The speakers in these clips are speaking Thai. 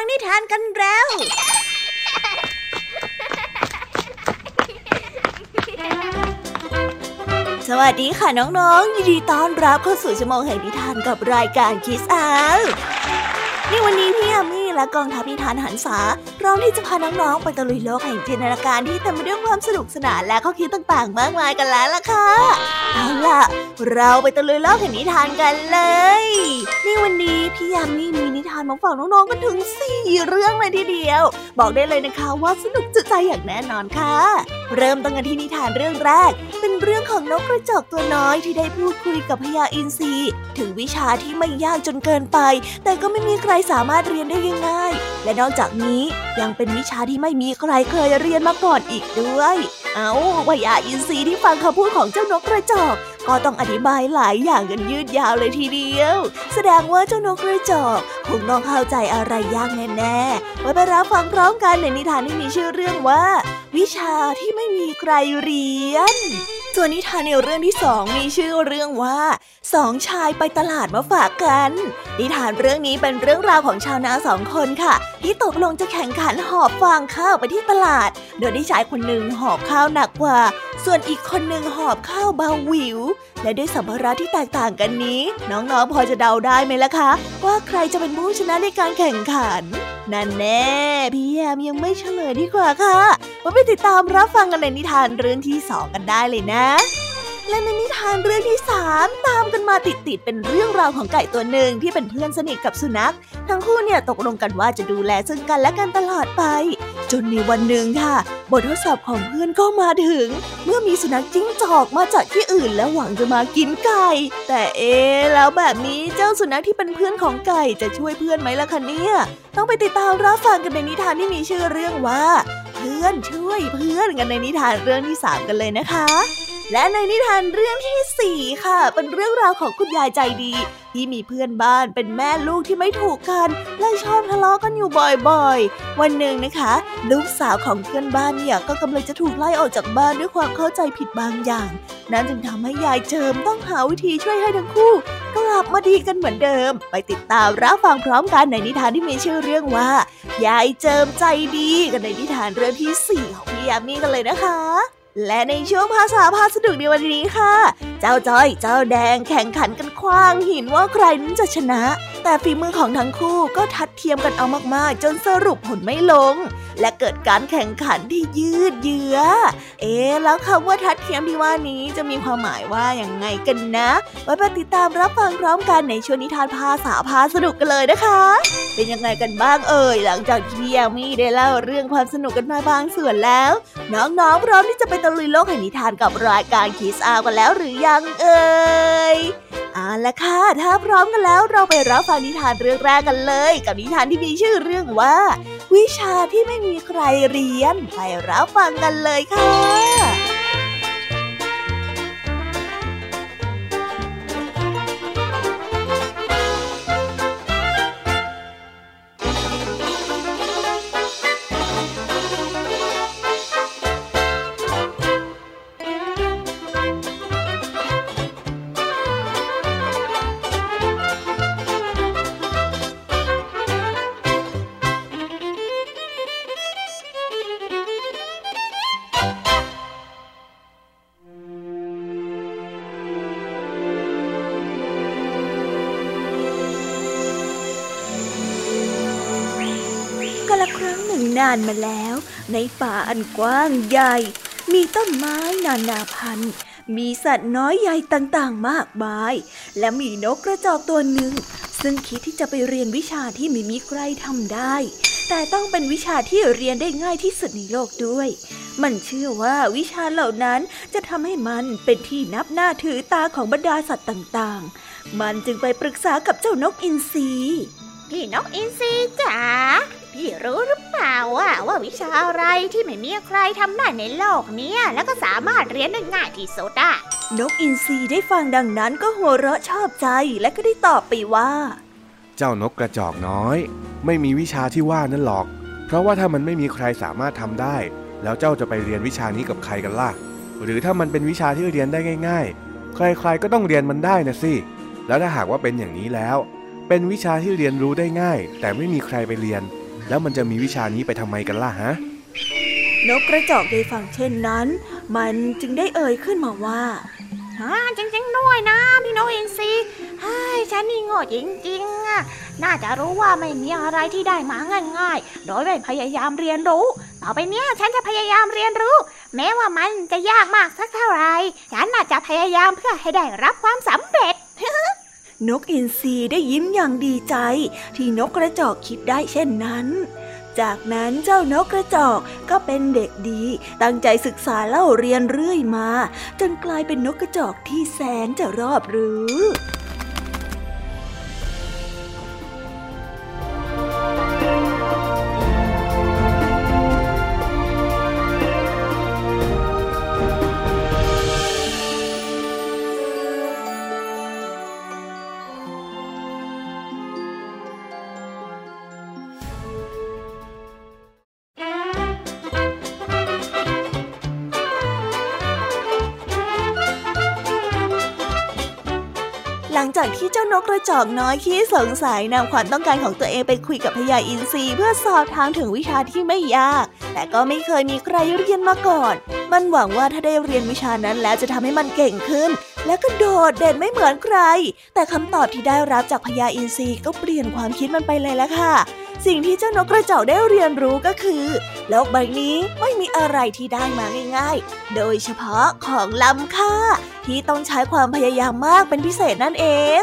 ฟังนิทานกันแล้ว สวัสดีค่ะน้องๆ ยินดีต้อนรับเข้าสู่ชั่วโมงแห่งนิทานกับรายการคิสอานี่วันนี้พี่ยามี่และกองทัพนิทานหันษาพร้อมที่จะพาน้องๆไปตะลุยโลกแห่งจินตนาการที่เต็มไปด้วยความสนุกสนานและข้อคิดต่างๆ มากมายกันแล้วล่ะค่ะ เอาล่ะ เราไปตะลุยโลกแห่งนิทานกันเลยนี่วันนี้พี่ยามีมีนิทานมาฝากน้องๆกันถึงสี่เรื่องเลยทีเดียว บอกได้เลยนะคะว่าสนุกจุใจอย่างแน่นอนค่ะ เริ่มตั้งกันที่นิทานเรื่องแรก เป็นเรื่องของนกกระจอกตัวน้อยที่ได้พูดคุยกับพญาอินทรีถึงวิชาที่ไม่ยากจนเกินไป แต่ก็ไม่มีใครสามารถเรียนได้ง่ายๆและนอกจากนี้ยังเป็นวิชาที่ไม่มีใครเคยเรียนมาก่อนอีกด้วย เอาพญาอินทรีที่ฟังคำพูดของเจ้านกกระจอก ก็ต้องอธิบายหลายอย่างกันยืดยาวเลยทีเดียว แสดงว่าเจ้านกกระจอกคงต้องเข้าใจอะไรยากแน่ๆ ไว้ไปรับฟังพร้อมกันในนิทานที่มีชื่อเรื่องว่า วิชาที่ไม่มีใครเรียน ส่วนนิทานในเรื่องที่สองมีชื่อเรื่องว่า สองชายไปตลาดมาฝากกัน นิทานเรื่องนี้เป็นเรื่องราวของชาวนาสองคนค่ะ ที่ตกลงจะแข่งขันหอบฟางข้าวไปที่ตลาด โดยที่ชายคนหนึ่งหอบข้าวหนักกว่า ส่วนอีกคนหนึ่งหอบข้าวเบาหวิว และด้วยสัมภาระที่แตกต่างกันนี้ น้องๆพอจะเดาได้ไหมล่ะคะ ว่าใครจะเป็นผู้ชนะในการแข่งขันนั่นแน่พี่แยมยังไม่เฉลยดีกว่าค่ะมาไปติดตามรับฟังกันในนิทานเรื่องที่สองกันได้เลยนะ และในนิทานเรื่องที่สามตามกันมาติดๆเป็นเรื่องราวของไก่ตัวหนึ่งที่เป็นเพื่อนสนิทกับสุนัข ทั้งคู่เนี่ยตกลงกันว่าจะดูแลซึ่งกันและกันตลอดไป จนในวันหนึ่งค่ะ บททดสอบของเพื่อนก็มาถึง เมื่อมีสุนัขจิ้งจอกมาจากที่อื่นและหวังจะมากินไก่ แต่เอ๊แล้วแบบนี้เจ้าสุนัขที่เป็นเพื่อนของไก่จะช่วยเพื่อนไหมล่ะคะเนี่ยต้องไปติดตามรับฟังกันในนิทานที่มีชื่อเรื่องว่า เพื่อนช่วยเพื่อนกันในนิทานเรื่องที่สามกันเลยนะคะ และในนิทานเรื่องที่สี่ค่ะ เป็นเรื่องราวของคุณยายใจดี ที่มีเพื่อนบ้านเป็นแม่ลูกที่ไม่ถูกกันและชอบทะเลาะกันอยู่บ่อยๆ วันหนึ่งนะคะ ลูกสาวของเพื่อนบ้านเนี่ยก็กำลังจะถูกไล่ออกจากบ้านด้วยความเข้าใจผิดบางอย่าง นั้นจึงทำให้ยายเจิมต้องหาวิธีช่วยให้ทั้งคู่กลับมาดีกันเหมือนเดิม ไปติดตามรับฟังพร้อมกันในนิทานที่มีชื่อเรื่องว่า ยายเจิมใจดีกันในนิทานเรื่องที่สี่ของพี่ยามีกันเลยนะคะ และในช่วงภาษาพาสนุกในวันนี้ค่ะ เจ้าจ้อย เจ้าแดงแข่งขันกันคว้างหินว่าใครนั้นจะชนะ แต่ฝีมือของทั้งคู่ก็ทัดเทียมกันเอามากๆ จนสรุปผลไม่ลง และเกิดการแข่งขันที่ยืดเยื้อ เอ๊ะแล้วคำว่าทัดเทียมที่ว่านี้จะมีความหมายว่าอย่างไงกันนะ ไว้ไปติดตามรับฟังพร้อมกันในช่วงนิทานภาษาพาสนุกกันเลยนะคะ เป็นยังไงกันบ้างเอ่ย หลังจากที่ยามีได้เล่าเรื่องความสนุกกันมาบางส่วนแล้ว น้องๆพร้อมที่จะไปตะลุยโลกแห่งนิทานกับรายการคิสอากันแล้วหรือยังเอ่ยเอาละค่ะ ถ้าพร้อมกันแล้วเราไปรับฟังนิทานเรื่องแรกกันเลย กับนิทานที่มีชื่อเรื่องว่า วิชาที่ไม่มีใครเรียน ไปรับฟังกันเลยค่ะานมาแล้ว ในป่าอันกว้างใหญ่ มีต้นไม้นานาพันธุ์ มีสัตว์น้อยใหญ่ต่างๆ มากมาย และมีนกกระจอกตัวหนึ่ง ซึ่งคิดที่จะไปเรียนวิชาที่ไม่มีใครทำได้ แต่ต้องเป็นวิชาที่เรียนได้ง่ายที่สุดในโลกด้วย มันเชื่อว่าวิชาเหล่านั้นจะทำให้มันเป็นที่นับหน้าถือตาของบรรดาสัตว์ต่างๆ มันจึงไปปรึกษากับเจ้านกอินทรีพี่นกอินทรีจ๋า พี่รู้หรือเปล่าว่าว่าวิชาอะไรที่ไม่มีใครทำได้ในโลกเนี้ยแล้วก็สามารถเรียนได้ง่ายที่สุดอะนกอินทรีได้ฟังดังนั้นก็หัวเราะชอบใจและก็ได้ตอบไปว่า เจ้านกกระจอกน้อย ไม่มีวิชาที่ว่านั่นหรอก เพราะว่าถ้ามันไม่มีใครสามารถทำได้ แล้วเจ้าจะไปเรียนวิชานี้กับใครกันล่ะ หรือถ้ามันเป็นวิชาที่เรียนได้ง่าย ๆ ใครๆก็ต้องเรียนมันได้นะสิแล้วถ้าหากว่าเป็นอย่างนี้แล้ว เป็นวิชาที่เรียนรู้ได้ง่าย แต่ไม่มีใครไปเรียน แล้วมันจะมีวิชานี้ไปทำไมกันล่ะฮะ นกกระจอกได้ฟังเช่นนั้น มันจึงได้เอ่ยขึ้นมาว่าฮ่าจริงๆด้วยนะพี่นกอินซีเฮ้ยฉันนี่โง่จริงๆอะน่าจะรู้ว่าไม่มีอะไรที่ได้มาง่ายๆ โดยไม่พยายามเรียนรู้ ต่อไปเนี้ยฉันจะพยายามเรียนรู้ แม้ว่ามันจะยากมากสักเท่าไหร่ฉันน่าจะพยายามเพื่อให้ได้รับความสำเร็จ นกอินทรีได้ยิ้มอย่างดีใจ ที่นกกระจอกคิดได้เช่นนั้น จากนั้นเจ้านกกระจอกก็เป็นเด็กดี ตั้งใจศึกษาเล่าเรียนเรื่อยมา จนกลายเป็นนกกระจอกที่แสนจะรอบรู้ จอกน้อยขี้สงสัยนำความต้องการของตัวเองไปคุยกับพญาอินทรีเพื่อสอบถามถึงวิชาที่ไม่ยาก แต่ก็ไม่เคยมีใครเรียนมาก่อน มันหวังว่าถ้าได้เรียนวิชานั้นแล้วจะทำให้มันเก่งขึ้น และก็โดดเด่นไม่เหมือนใคร แต่คำตอบที่ได้รับจากพญาอินทรีก็เปลี่ยนความคิดมันไปเลยละค่ะ สิ่งที่เจ้านกกระเจอกได้เรียนรู้ก็คือ โลกใบนี้ไม่มีอะไรที่ได้มาง่ายๆ โดยเฉพาะของล้ำค่า ที่ต้องใช้ความพยายามมากเป็นพิเศษนั่นเอง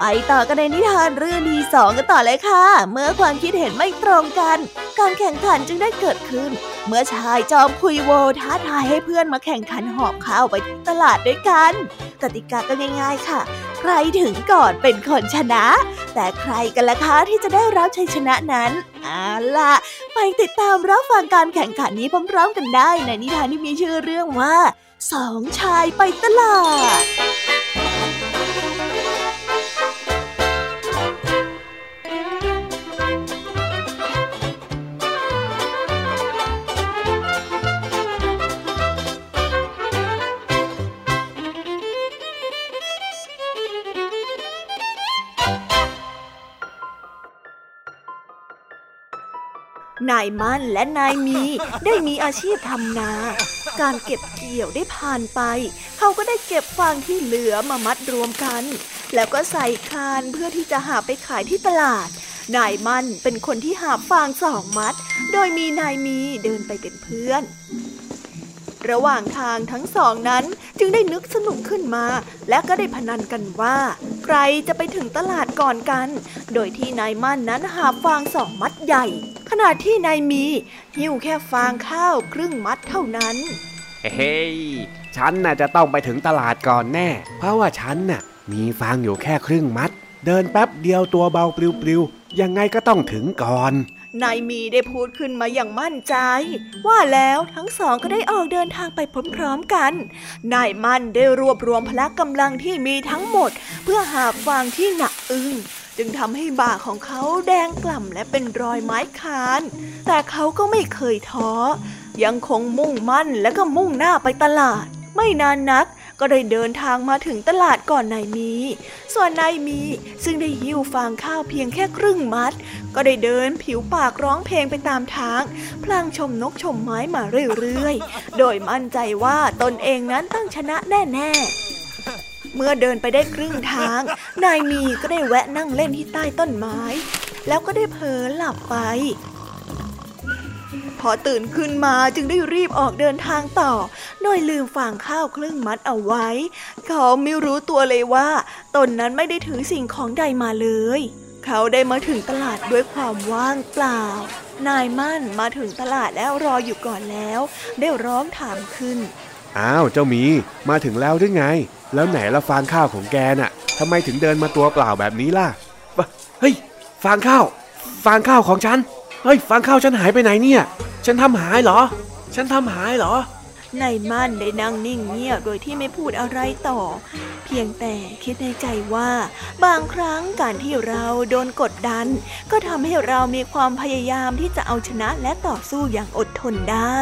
ไปต่อกันในนิทานเรื่องที่สองกันต่อเลยค่ะ เมื่อความคิดเห็นไม่ตรงกัน การแข่งขันจึงได้เกิดขึ้น เมื่อชายจอมคุยโวท้าทายให้เพื่อนมาแข่งขันหอบข้าวไปตลาดด้วยกัน กติกาก็ง่าย ๆ ค่ะ ใครถึงก่อนเป็นคนชนะ แต่ใครกันล่ะคะที่จะได้รับชัยชนะนั้นเอาล่ะ ไปติดตามรับฟังการแข่งขันนี้พร้อมๆกันได้ในนิทานที่มีชื่อเรื่องว่าสองชายไปตลาดายมั่นและนายมีได้มีอาชีพทำนา การเก็บเกี่ยวได้ผ่านไป เขาก็ได้เก็บฟางที่เหลือมามัดรวมกัน แล้วก็ใส่คานเพื่อที่จะหาไปขายที่ตลาดนายมั่นเป็นคนที่หาฟางสองมัด โดยมีนายมีเดินไปเป็นเพื่อน ระหว่างทางทั้งสองนั้นจึงได้นึกสนุกขึ้นมา และก็ได้พนันกันว่า ใครจะไปถึงตลาดก่อนกัน โดยที่นายมั่นนั้นหาฟางสองมัดใหญ่ ขณะที่นายมีหิ้วแค่ฟางข้าวครึ่งมัดเท่านั้น เฮ้ยฉันน่ะจะต้องไปถึงตลาดก่อนแน่ เพราะว่าฉันน่ะมีฟางอยู่แค่ครึ่งมัด เดินแป๊บเดียวตัวเบาปลิวๆยังไงก็ต้องถึงก่อน นายมีได้พูดขึ้นมาอย่างมั่นใจ ว่าแล้วทั้งสองก็ได้ออกเดินทางไปพร้อมๆกัน นายมั่นได้รวบรวมพละกำลังที่มีทั้งหมด เพื่อหาฟางที่หนักอึ้งจึงทำให้บ่าของเขาแดงกล่ำและเป็นรอยไม้คาน แต่เขาก็ไม่เคยท้อ ยังคงมุ่งมั่นและก็มุ่งหน้าไปตลาด ไม่นานนัก ก็ได้เดินทางมาถึงตลาดก่อนนายมี ส่วนนายมีซึ่งได้หิ้วฟางข้าวเพียงแค่ครึ่งมัด ก็ได้เดินผิวปากร้องเพลงไปตามทาง พลางชมนกชมไม้มาเรื่อยๆ โดยมั่นใจว่าตนเองนั้นต้องชนะแน่ๆเมื่อเดินไปได้ครึ่งทาง นายมีก็ได้แวะนั่งเล่นที่ใต้ต้นไม้ แล้วก็ได้เผลอหลับไป พอตื่นขึ้นมาจึงได้รีบออกเดินทางต่อ โดยลืมฝางข้าวครึ่งมัดเอาไว้ เขาไม่รู้ตัวเลยว่าตนนั้นไม่ได้ถือสิ่งของใดมาเลย เขาได้มาถึงตลาดด้วยความว่างเปล่า นายมั่นมาถึงตลาดแล้วรออยู่ก่อนแล้ว ได้ร้องถามขึ้น อ้าวเจ้ามีมาถึงแล้วหรือไง แล้วไหนละฟางข้าวของแกน่ะทำไมถึงเดินมาตัวเปล่าแบบนี้ล่ะ เฮ้ย ฟางข้าว ฟางข้าวของฉัน เฮ้ยฟางข้าวฉันหายไปไหนเนี่ย ฉันทำหายเหรอ ฉันทำหายเหรอนายมั่นได้นั่งนิ่งเงียบโดยที่ไม่พูดอะไรต่อ เพียงแต่คิดในใจว่า บางครั้งการที่เราโดนกดดัน ก็ทำให้เรามีความพยายามที่จะเอาชนะและต่อสู้อย่างอดทนได้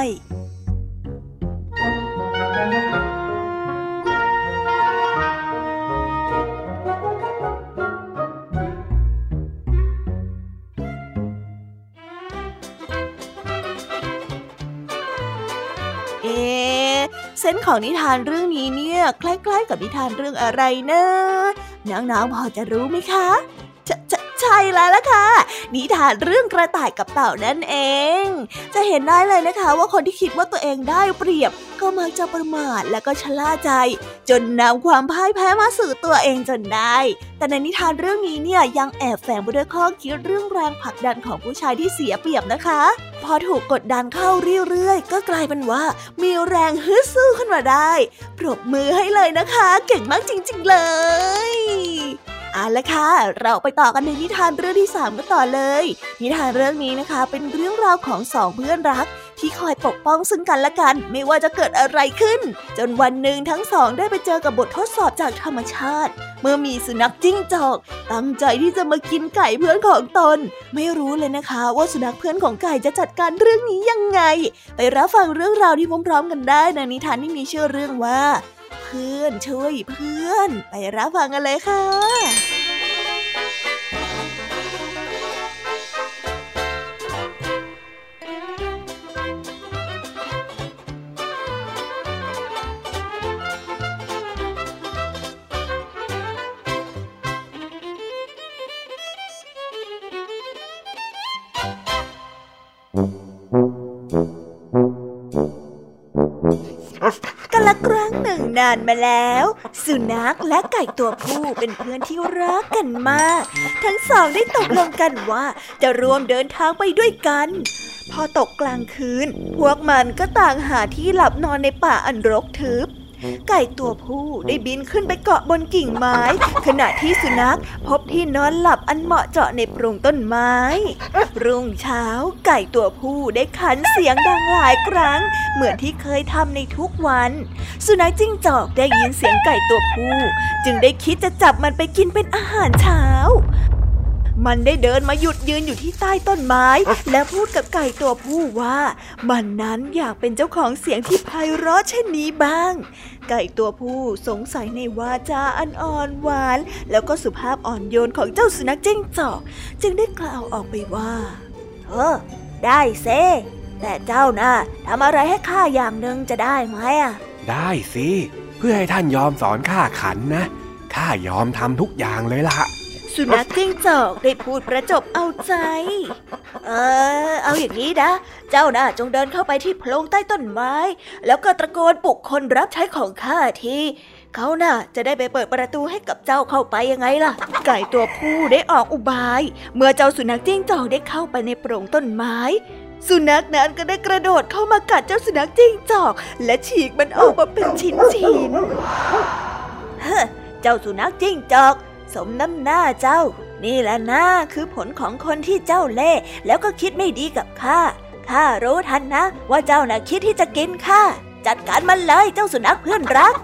ซนของนิทานเรื่องนี้เนี่ย คล้าย ๆ กับนิทานเรื่องอะไรนะน้องๆพอจะรู้ไหมคะ ใช่แล้วล่ะค่ะ นิทานเรื่องกระต่ายกับเต่านั่นเอง จะเห็นได้เลยนะคะว่าคนที่คิดว่าตัวเองได้เปรียบ ก็มักจะประมาทและก็ชะล่าใจ จนนำความพ่ายแพ้มาสู่ตัวเองจนได้ แต่ในนิทานเรื่องนี้เนี่ยยังแอบแฝงไปด้วยข้อคิดเรื่องแรงผลักดันของผู้ชายที่เสียเปรียบนะคะ พอถูกกดดันเข้าเรื่อยๆ ก็กลายเป็นว่า มีแรงฮึดสู้ขึ้นมาได้ ปรบมือให้เลยนะคะ เก่งมากจริง ๆ เลยเอาละค่ะ เราไปต่อกันในนิทานเรื่องที่สามกันต่อเลย นิทานเรื่องนี้นะคะ เป็นเรื่องราวของสองเพื่อนรัก ที่คอยปกป้องซึ่งกันและกัน ไม่ว่าจะเกิดอะไรขึ้น จนวันหนึ่งทั้งสองได้ไปเจอกับบททดสอบจากธรรมชาติ เมื่อมีสุนัขจิ้งจอก ตั้งใจที่จะมากินไก่เพื่อนของตน ไม่รู้เลยนะคะ ว่าสุนัขเพื่อนของไก่จะจัดการเรื่องนี้ยังไง ไปรับฟังเรื่องราวที่พร้อมๆกันได้ในนิทานที่มีชื่อเรื่องว่า พื่อน ช่วยเพื่อน ไปรับฟังกันเลยค่ะานมาแล้ว สุนัขและไก่ตัวผู้เป็นเพื่อนที่รักกันมาก ทั้งสองได้ตกลงกันว่าจะร่วมเดินทางไปด้วยกัน พอตกกลางคืน พวกมันก็ต่างหาที่หลับนอนในป่าอันรกทึบ ไก่ตัวผู้ได้บินขึ้นไปเกาะบนกิ่งไม้ ขณะที่สุนัขพบที่นอนหลับอันเหมาะเจาะในปรุงต้นไม้ รุ่งเช้า ไก่ตัวผู้ได้ขันเสียงดังหลายครั้ง เหมือนที่เคยทำในทุกวัน สุนัขจิ้งจอกได้ยินเสียงไก่ตัวผู้ จึงได้คิดจะจับมันไปกินเป็นอาหารเช้า มันได้เดินมาหยุดยืนอยู่ที่ใต้ต้นไม้ และพูดกับไก่ตัวผู้ว่า มันนั้นอยากเป็นเจ้าของเสียงที่ไพเราะเช่นนี้บ้าง ไก่ตัวผู้สงสัยในวาจาอันอ่อนหวาน แล้วก็สุภาพอ่อนโยนของเจ้าสุนัขจิ้งจอก จึงได้กล่าวออกไปว่าเออได้เซแต่เจ้านะ่ะทำอะไรให้ข้าอย่างหนึ่งจะได้ไหมอะ ได้สิ เพื่อให้ท่านยอมสอนข้าขันนะ ข้ายอมทำทุกอย่างเลยล่ะ สุนัขจิ้งจอกได้พูดประจบเอาใจ เออ เอาอย่างนี้นะ เจ้าน่ะจงเดินเข้าไปที่โพรงใต้ต้นไม้ แล้วก็ตะโกนปลุกคนรับใช้ของข้าทีเขาน่ะจะได้ไปเปิดประตูให้กับเจ้าเข้าไปยังไงล่ะ ไก่ตัวผู้ได้ออกอุบาย เมื่อเจ้าสุนัขจิ้งจอกได้เข้าไปในโพรงต้นไม้ สุนัขนั้นก็ได้กระโดดเข้ามากัดเจ้าสุนัขจิ้งจอก และฉีกมันออกมาเป็นชิ้นๆเฮ้เจ้าสุนัขจิ้งจอก สมน้ำหน้าเจ้า นี่แหละนะคือผลของคนที่เจ้าเล่ห์แล้วก็คิดไม่ดีกับข้าข้ารู้ทันนะ ว่าเจ้าน่ะคิดที่จะกินข้าจัดการมันเลยเจ้าสุนัขเพื่อนรัก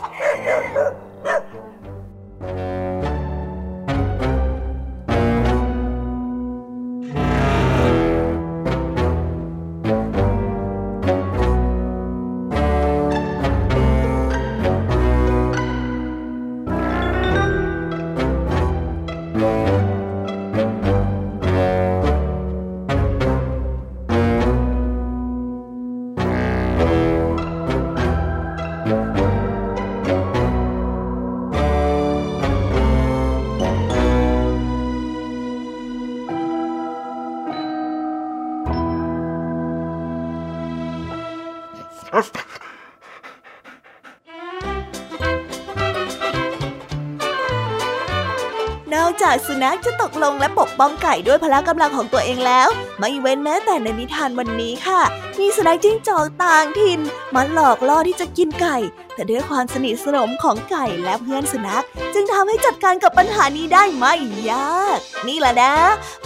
นัขจะตกลงและปกป้องไก่ด้วยพละกำลังของตัวเองแล้ว ไม่เว้นแม้แต่ในนิทานวันนี้ค่ะ มีสุนัขจิ้งจอกต่างถิ่นมาหลอกล่อที่จะกินไก่ แต่ด้วยความสนิทสนมของไก่และเพื่อนสุนัข จึงทำให้จัดการกับปัญหานี้ได้ไม่ยาก นี่แหละนะ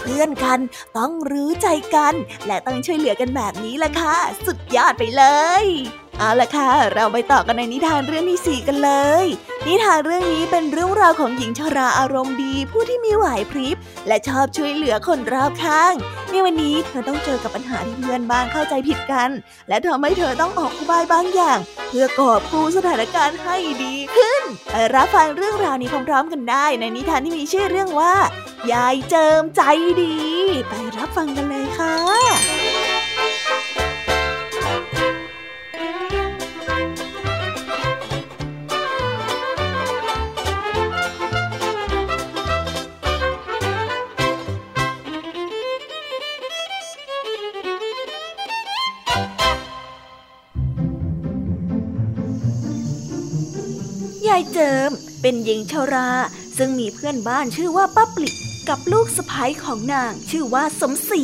เพื่อนกันต้องรู้ใจกัน และต้องช่วยเหลือกันแบบนี้แหละค่ะ สุดยอดไปเลย เอาละค่ะ เราไปต่อกันในนิทานเรื่องที่สี่กันเลย นิทานเรื่องนี้เป็นเรื่องราวของหญิงชราอารมณ์ดี ผู้ที่มีไหวพริบ และชอบช่วยเหลือคนรอบข้าง ในวันนี้เธอต้องเจอกับปัญหาที่เพื่อนบ้านเข้าใจผิดกัน และทำให้เธอต้องออกอุบายบางอย่าง เพื่อกอบกู้สถานการณ์ให้ดีขึ้นไปรับฟังเรื่องราวนี้พร้อมๆ กันได้ ในนิทานที่มีชื่อเรื่องว่า ยายเจิมใจดี ไปรับฟังกันเลยค่ะ ยายเจิมเป็นหญิงชารา ซึ่งมีเพื่อนบ้านชื่อว่าป้าปลิกกับลูกสะพ้ายของนางชื่อว่าสมศรี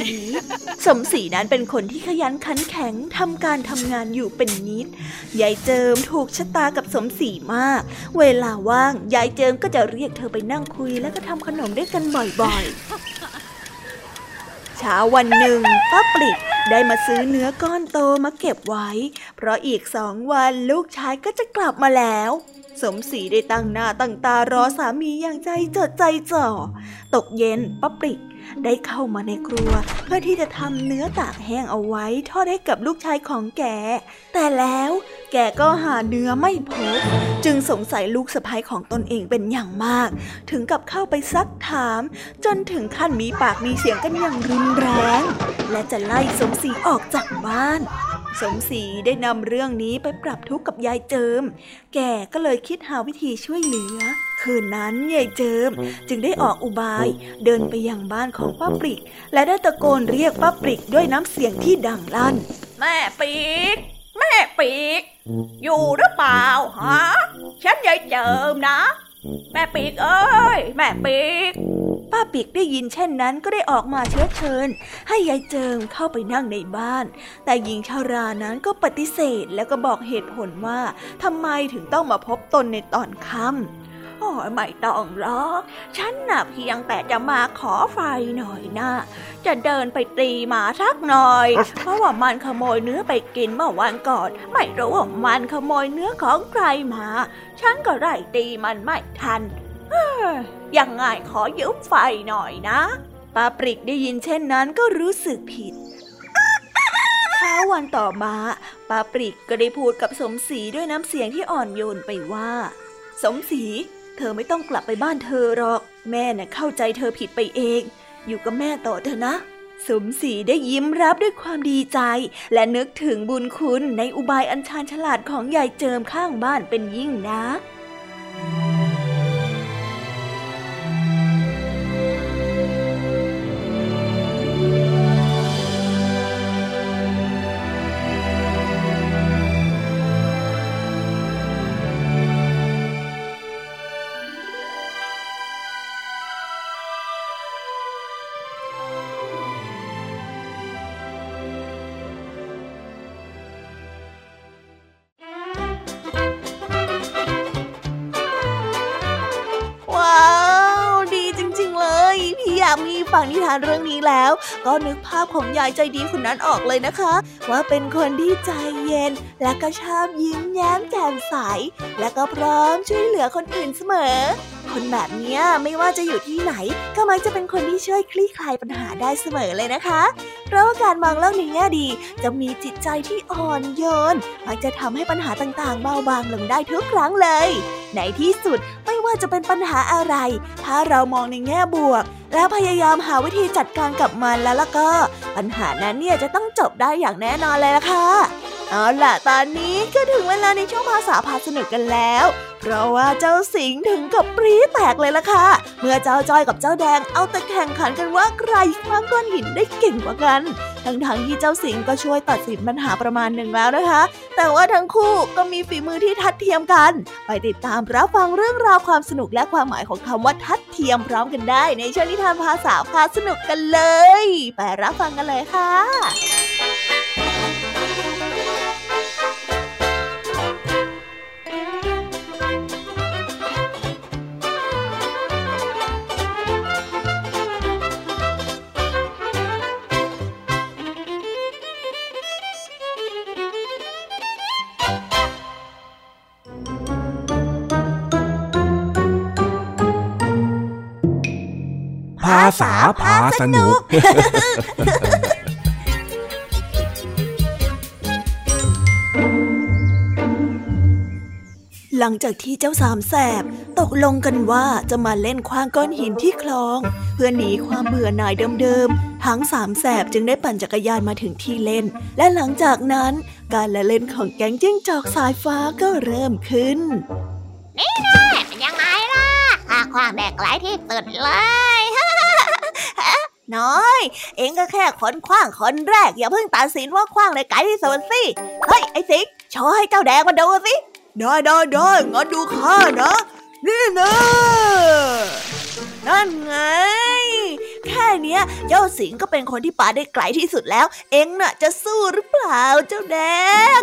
สมศรีนั้นเป็นคนที่ขยันขันแข็งทำการทำงานอยู่เป็นนิด ยายเจิมถูกชะตากับสมศรีมาก เวลาว่าง ยายเจิมก็จะเรียกเธอไปนั่งคุยแล้วก็ทำขนมด้วยกันบ่อยๆ เช้าวันหนึ่งป้าปลิกได้มาซื้อเนื้อก้อนโตมาเก็บไว้ เพราะอีกสองวันลูกชายก็จะกลับมาแล้ว สมศรีได้ตั้งหน้าตั้งตารอสามีอย่างใจจดใจจ่อ ตกเย็นป้าปริกได้เข้ามาในครัว เพื่อที่จะทำเนื้อตากแห้งเอาไว้ทอดให้กับลูกชายของแก แต่แล้วแกก็หาเนื้อไม่พบ จึงสงสัยลูกสะพ้ายของตนเองเป็นอย่างมาก ถึงกับเข้าไปซักถาม จนถึงขั้นมีปากมีเสียงกันอย่างรุนแรง และจะไล่สมศรีออกจากบ้าน สมศรีได้นำเรื่องนี้ไปปรับทุกข์กับยายเจิม แกก็เลยคิดหาวิธีช่วยเหลือ คืนนั้นยายเจิมจึงได้ออกอุบายเดินไปยังบ้านของป้าปริก และได้ตะโกนเรียกป้าปริกด้วยน้ำเสียงที่ดังลั่น แม่ปีก แม่ปีก อยู่หรือเปล่าฮะ ฉันยายเจิมนะ แม่ปีกเอ้ย แม่ปีก ป้าปิกได้ยินเช่นนั้นก็ได้ออกมาเชื้อเชิญ ให้ยายเจิมเข้าไปนั่งในบ้าน แต่หญิงชารานั้นก็ปฏิเสธแล้วก็บอกเหตุผลว่าทำไมถึงต้องมาพบตนในตอนค่ำโอ้ยไม่ต้องหรอก ฉันน่ะเพียงแต่จะมาขอไฟหน่อยนะ จะเดินไปตีหมาสักหน่อย เพราะว่ามันขโมยเนื้อไปกินเมื่อวันก่อน ไม่รู้ว่ามันขโมยเนื้อของใครมา ฉันก็ไล่ตีมันไม่ทันเอ้ ยังไงขอยืมไฟหน่อยนะป้าปริกได้ยินเช่นนั้นก็รู้สึกผิดเช้าวันต่อมาป้าปริกก็ได้พูดกับสมศรีด้วยน้ำเสียงที่อ่อนโยนไปว่า สมศรีเธอไม่ต้องกลับไปบ้านเธอหรอก แม่น่ะเข้าใจเธอผิดไปเอง อยู่กับแม่ต่อเถอะนะสมศรีได้ยิ้มรับด้วยความดีใจ และนึกถึงบุญคุณในอุบายอันชาญฉลาดของยายเจิมข้างบ้านเป็นยิ่งนัก ฟังนิทานเรื่องนี้แล้ว ก็นึกภาพของยายใจดีคนนั้นออกเลยนะคะ ว่าเป็นคนที่ใจเย็น และก็ชอบยิ้มแย้มแจ่มใส และก็พร้อมช่วยเหลือคนอื่นเสมอ คนแบบเนี้ยไม่ว่าจะอยู่ที่ไหน ก็มักจะเป็นคนที่ช่วยคลี่คลายปัญหาได้เสมอเลยนะคะ เพราะว่าการมองโลกในแง่ดี จะมีจิตใจที่อ่อนโยน มักจะทำให้ปัญหาต่างๆ เบาบางลงได้ทุกครั้งเลย ในที่สุดไม่ว่าจะเป็นปัญหาอะไร ถ้าเรามองในแง่บวก แล้วพยายามหาวิธีจัดการกับมันแล้วล่ะก็ ปัญหานั้นเนี่ยจะต้องจบได้อย่างแน่นอนเลยล่ะค่ะ เอาล่ะตอนนี้ก็ถึงเวลาในช่วงภาษาพาสนุกกันแล้ว เพราะว่าเจ้าสิงถึงกับปรี๊แตกเลยล่ะค่ะ เมื่อเจ้าจ้อยกับเจ้าแดงเอาแต่แข่งขันกันว่าใครคว้างก้อนหินได้เก่งกว่ากัน ทั้งๆที่เจ้าสิงก็ช่วยตัดสินปัญหาประมาณหนึ่งแล้วนะคะ แต่ว่าทั้งคู่ก็มีฝีมือที่ทัดเทียมกัน ไปติดตามรับฟังเรื่องราวความสนุกและความหมายของคำว่าทัดเทียมพร้อมกันได้ ในช่วงนิทานภาษาพาสนุกกันเลย ไปรับฟังกันเลยค่ะาษาพาสนุกหลังจากที่เจ้าสามแสบตกลงกันว่าจะมาเล่นคว้างก้อนหินที่คลอง เพื่อหนีความเบื่อหน่ายเดิมๆ ทั้งสามแสบจึงได้ปั่นจักรยานมาถึงที่เล่น และหลังจากนั้นการละเล่นของแก๊งจิ้งจอกสายฟ้าก็เริ่มขึ้นเป็นยังไงล่ะข้าคว้างแดกไกลที่สุดเลย น้อย เองก็แค่คนคว้างคนแรก อย่าเพิ่งตัดสินว่าคว้างในไกลที่สุดสิ เฮ้ย ไอ้สิงโชว์ให้เจ้าแดงมาดูสิ ได้ได้ได้งั้นดูข้านะ นี่นะนั่นไง แค่เนี้ย เจ้าสิงก็เป็นคนที่ปาได้ไกลที่สุดแล้ว เอ็งน่ะจะสู้หรือเปล่าเจ้าแดง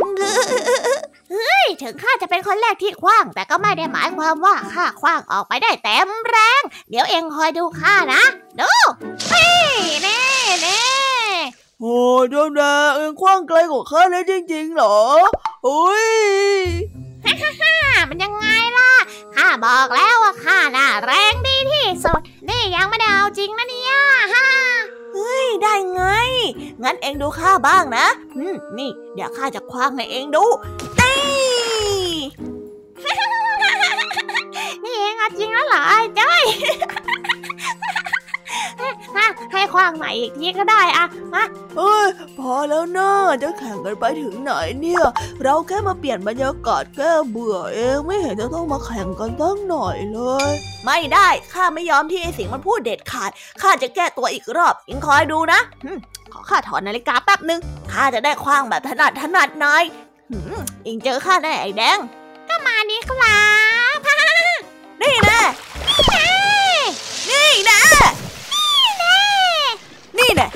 ถึงข้าจะเป็นคนแรกที่คว้าง แต่ก็ไม่ได้หมายความว่าข้าคว้างออกไปได้เต็มแรง เดี๋ยวเองคอยดูข้านะ ดูนี่ แน่แน่โอ้เจ้าแดงเอ็งคว้างไกลกว่าข้าได้จริงๆเหรออุ้ยอ่ามันยังไงล่ะ ข้าบอกแล้วว่าข้าน่ะแรงดีที่สุด นี่ยังไม่ได้เอาจริงนะเนี่ยฮ่าไม่ได้ไง งั้นเอ็งดูข้าบ้างนะ อืม นี่ เดี๋ยวข้าจะคว้างให้เอ็งดูนี่นี่เองเอาจริงแล้วเหรอไอ้จ้อย ฮะให้คว้างใหม่อีกทีก็ได้อะมาเอ้ยพอแล้วนะจะแข่งกันไปถึงไหนเนี่ย เราแค่มาเปลี่ยนบรรยากาศแก้เบื่อเองไม่เห็นจะต้องมาแข่งกันตั้งหน่อยเลย ไม่ได้ข้าไม่ยอมที่ไอ้สิงมันพูดเด็ดขาดข้าจะแก้ตัวอีกรอบยิงคอยดูนะหึขอข้าถอนนาฬิกาแป๊บนึงข้าจะได้คว้างแบบถนัดถนัดหน่อยหึอิงเจอข้าแน่ไอ้แดงมาดีครับนี่แน่นี่แน่นี่แน่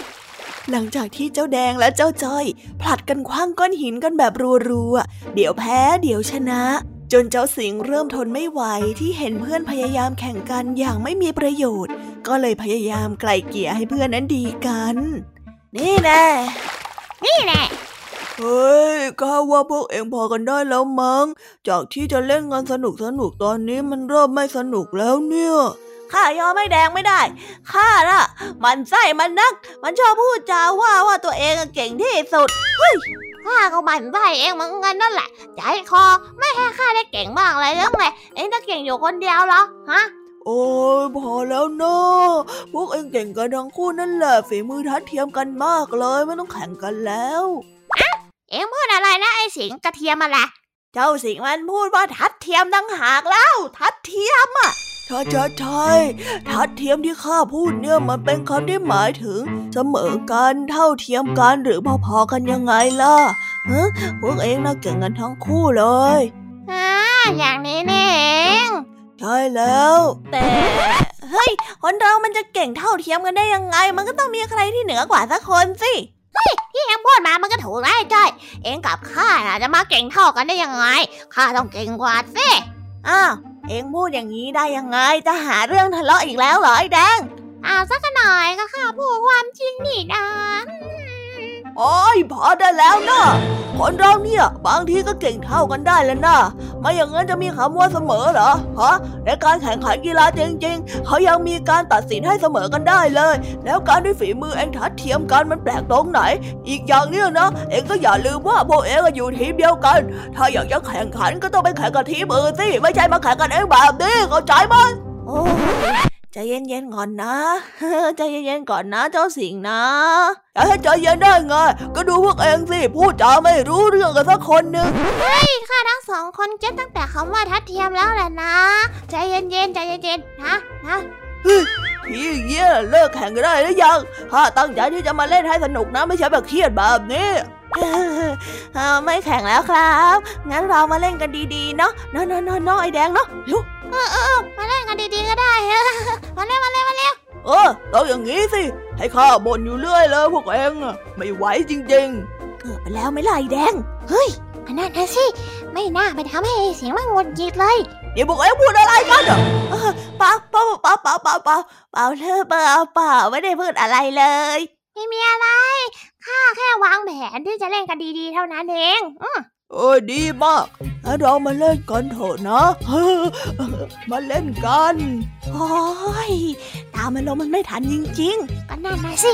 หลังจากที่เจ้าแดงและเจ้าจ้อย ผลัดกันคว้างก้อนหินกันแบบรัวๆ เดี๋ยวแพ้เดี๋ยวชนะ จนเจ้าสิงเริ่มทนไม่ไหวที่เห็นเพื่อนพยายามแข่งกันอย่างไม่มีประโยชน์ ก็เลยพยายามไกล่เกลี่ยให้เพื่อนนั้นดีกัน นี่แน่นี่แน่เฮ้ยข้าว่าพวกเองพอกันได้แล้วมั้ง จากที่จะเล่นงานสนุกสนุกตอนนี้มันเริ่มไม่สนุกแล้วเนี่ย ข้ายอมไม่แดงไม่ได้ ข้าน่ะ มันไส้มันนัก มันชอบพูดจาว่าว่าตัวเองอะเก่งที่สุดข้าก็บั่นไส้เองเหมือนกันนั่นแหละใจคอไม่ให้ข้าได้เก่งบ้างเลยหรือไงเองจะเก่งอยู่คนเดียวเหรอฮะโอ้ยพอแล้วเนาะพวกเองเก่งกันทั้งคู่นั่นแหละฝีมือทัดเทียมกันมากเลยไม่ต้องแข่งกันแล้วเองพูดอะไรนะไอ้สิงกระเทียมอะไรเจ้าสิงห์มันพูดว่าทัดเทียมตั้งหากแล้ว ทัดเทียมอะ ใช่ใช่ใช่ทัดเทียมที่ข้าพูดเนี่ยมันเป็นคำที่หมายถึง เสมอกันเท่าเทียมกันหรือพอๆกันยังไงล่ะฮะพวกเองน่าเก่งกันทั้งคู่เลยอ่าอย่างนี้นี่เองใช่แล้ว แต่เฮ้ยคนเรามันจะเก่งเท่าเทียมกันได้ยังไง มันก็ต้องมีใครที่เหนือกว่าสักคนสิที่เองพูดมามันก็ถูกนะไอ้จ้อยเองกับข้าน่ะจะมาเก่งเท่ากันได้ยังไงข้าต้องเก่งกว่าสิอ้าว เองพูดอย่างนี้ได้ยังไง จะหาเรื่องทะเลาะอีกแล้วเหรอไอ้แดง เอาสักหน่อยก็ค่ะพูดความจริงนี่นะ โอ้ยพอได้แล้วนะคนเราเนี่ยบางทีก็เก่งเท่ากันได้แล้วนะไม่อย่างนั้นจะมีคำว่าเสมอเหรอฮะในการแข่งขันกีฬาจริง ๆ เขายังมีการตัดสินให้เสมอกันได้เลย แล้วการด้วยฝีมือเองทัดเทียมกันมันแปลกตรงไหน อีกอย่างเนี่ยนะ เองก็อย่าลืมว่าพวกเองอะอยู่ทีมเดียวกัน ถ้าอยากจะแข่งขันก็ต้องไปแข่งกับทีมอื่นสิไม่ใช่มาแข่งกันเองแบบนี้เข้าใจไหม ใจเย็นๆก่อนนะใจเย็นๆก่อนนะเจ้าสิงห์นะจะให้ใจเย็นได้ไง ก็ดูพวกเองสิ พูดจาไม่รู้เรื่องกันสักคนหนึ่งข้าทั้งสองคนเก็ตตั้งแต่คำว่าทัดเทียมแล้วแหละนะ ใจเย็นๆใจเย็นๆนะนะทีอย่างเงี้ยเลิกแข่งกันได้หรือยังข้าตั้งใจที่จะมาเล่นให้สนุกนะไม่ใช่แบบเครียดแบบนี้เอ่อไม่แข่งแล้วครับ งั้นเรามาเล่นกันดีๆ เนาะเนาะเนาะเนาะเนาะไอแดงเนาะ เร็วมาเล่นกันดีๆก็ได้ มาเล่นมาเล่นมาเล่นเออต้องอย่างงี้สิ ให้ข้าบ่นอยู่เรื่อยเลยพวกเองอะไม่ไหวจริงๆ เกือบไปแล้วไหม่ล่ะไอแดงอันนั้นนะสิ ไม่น่าไปทำให้เสียงมันหงุดหงิดเลยเดี๋ยวพวกเองพูดอะไรกันอะเออเปล่าเปล่าเปล่าเปล่าเปล่าเปล่าเปล่าเลยเปล่าเปล่าไม่ได้พูดอะไรเลย ไม่มีอะไร ข้าแค่วางแผนที่จะเล่นกันดีๆ เท่านั้นเอง อืม เออดีมากแล้วเรามาเล่นกันเถอะนะ มาเล่นกัน โอ้ย ตามมันลงมันไม่ทันจริงๆ ก็นั่นนะสิ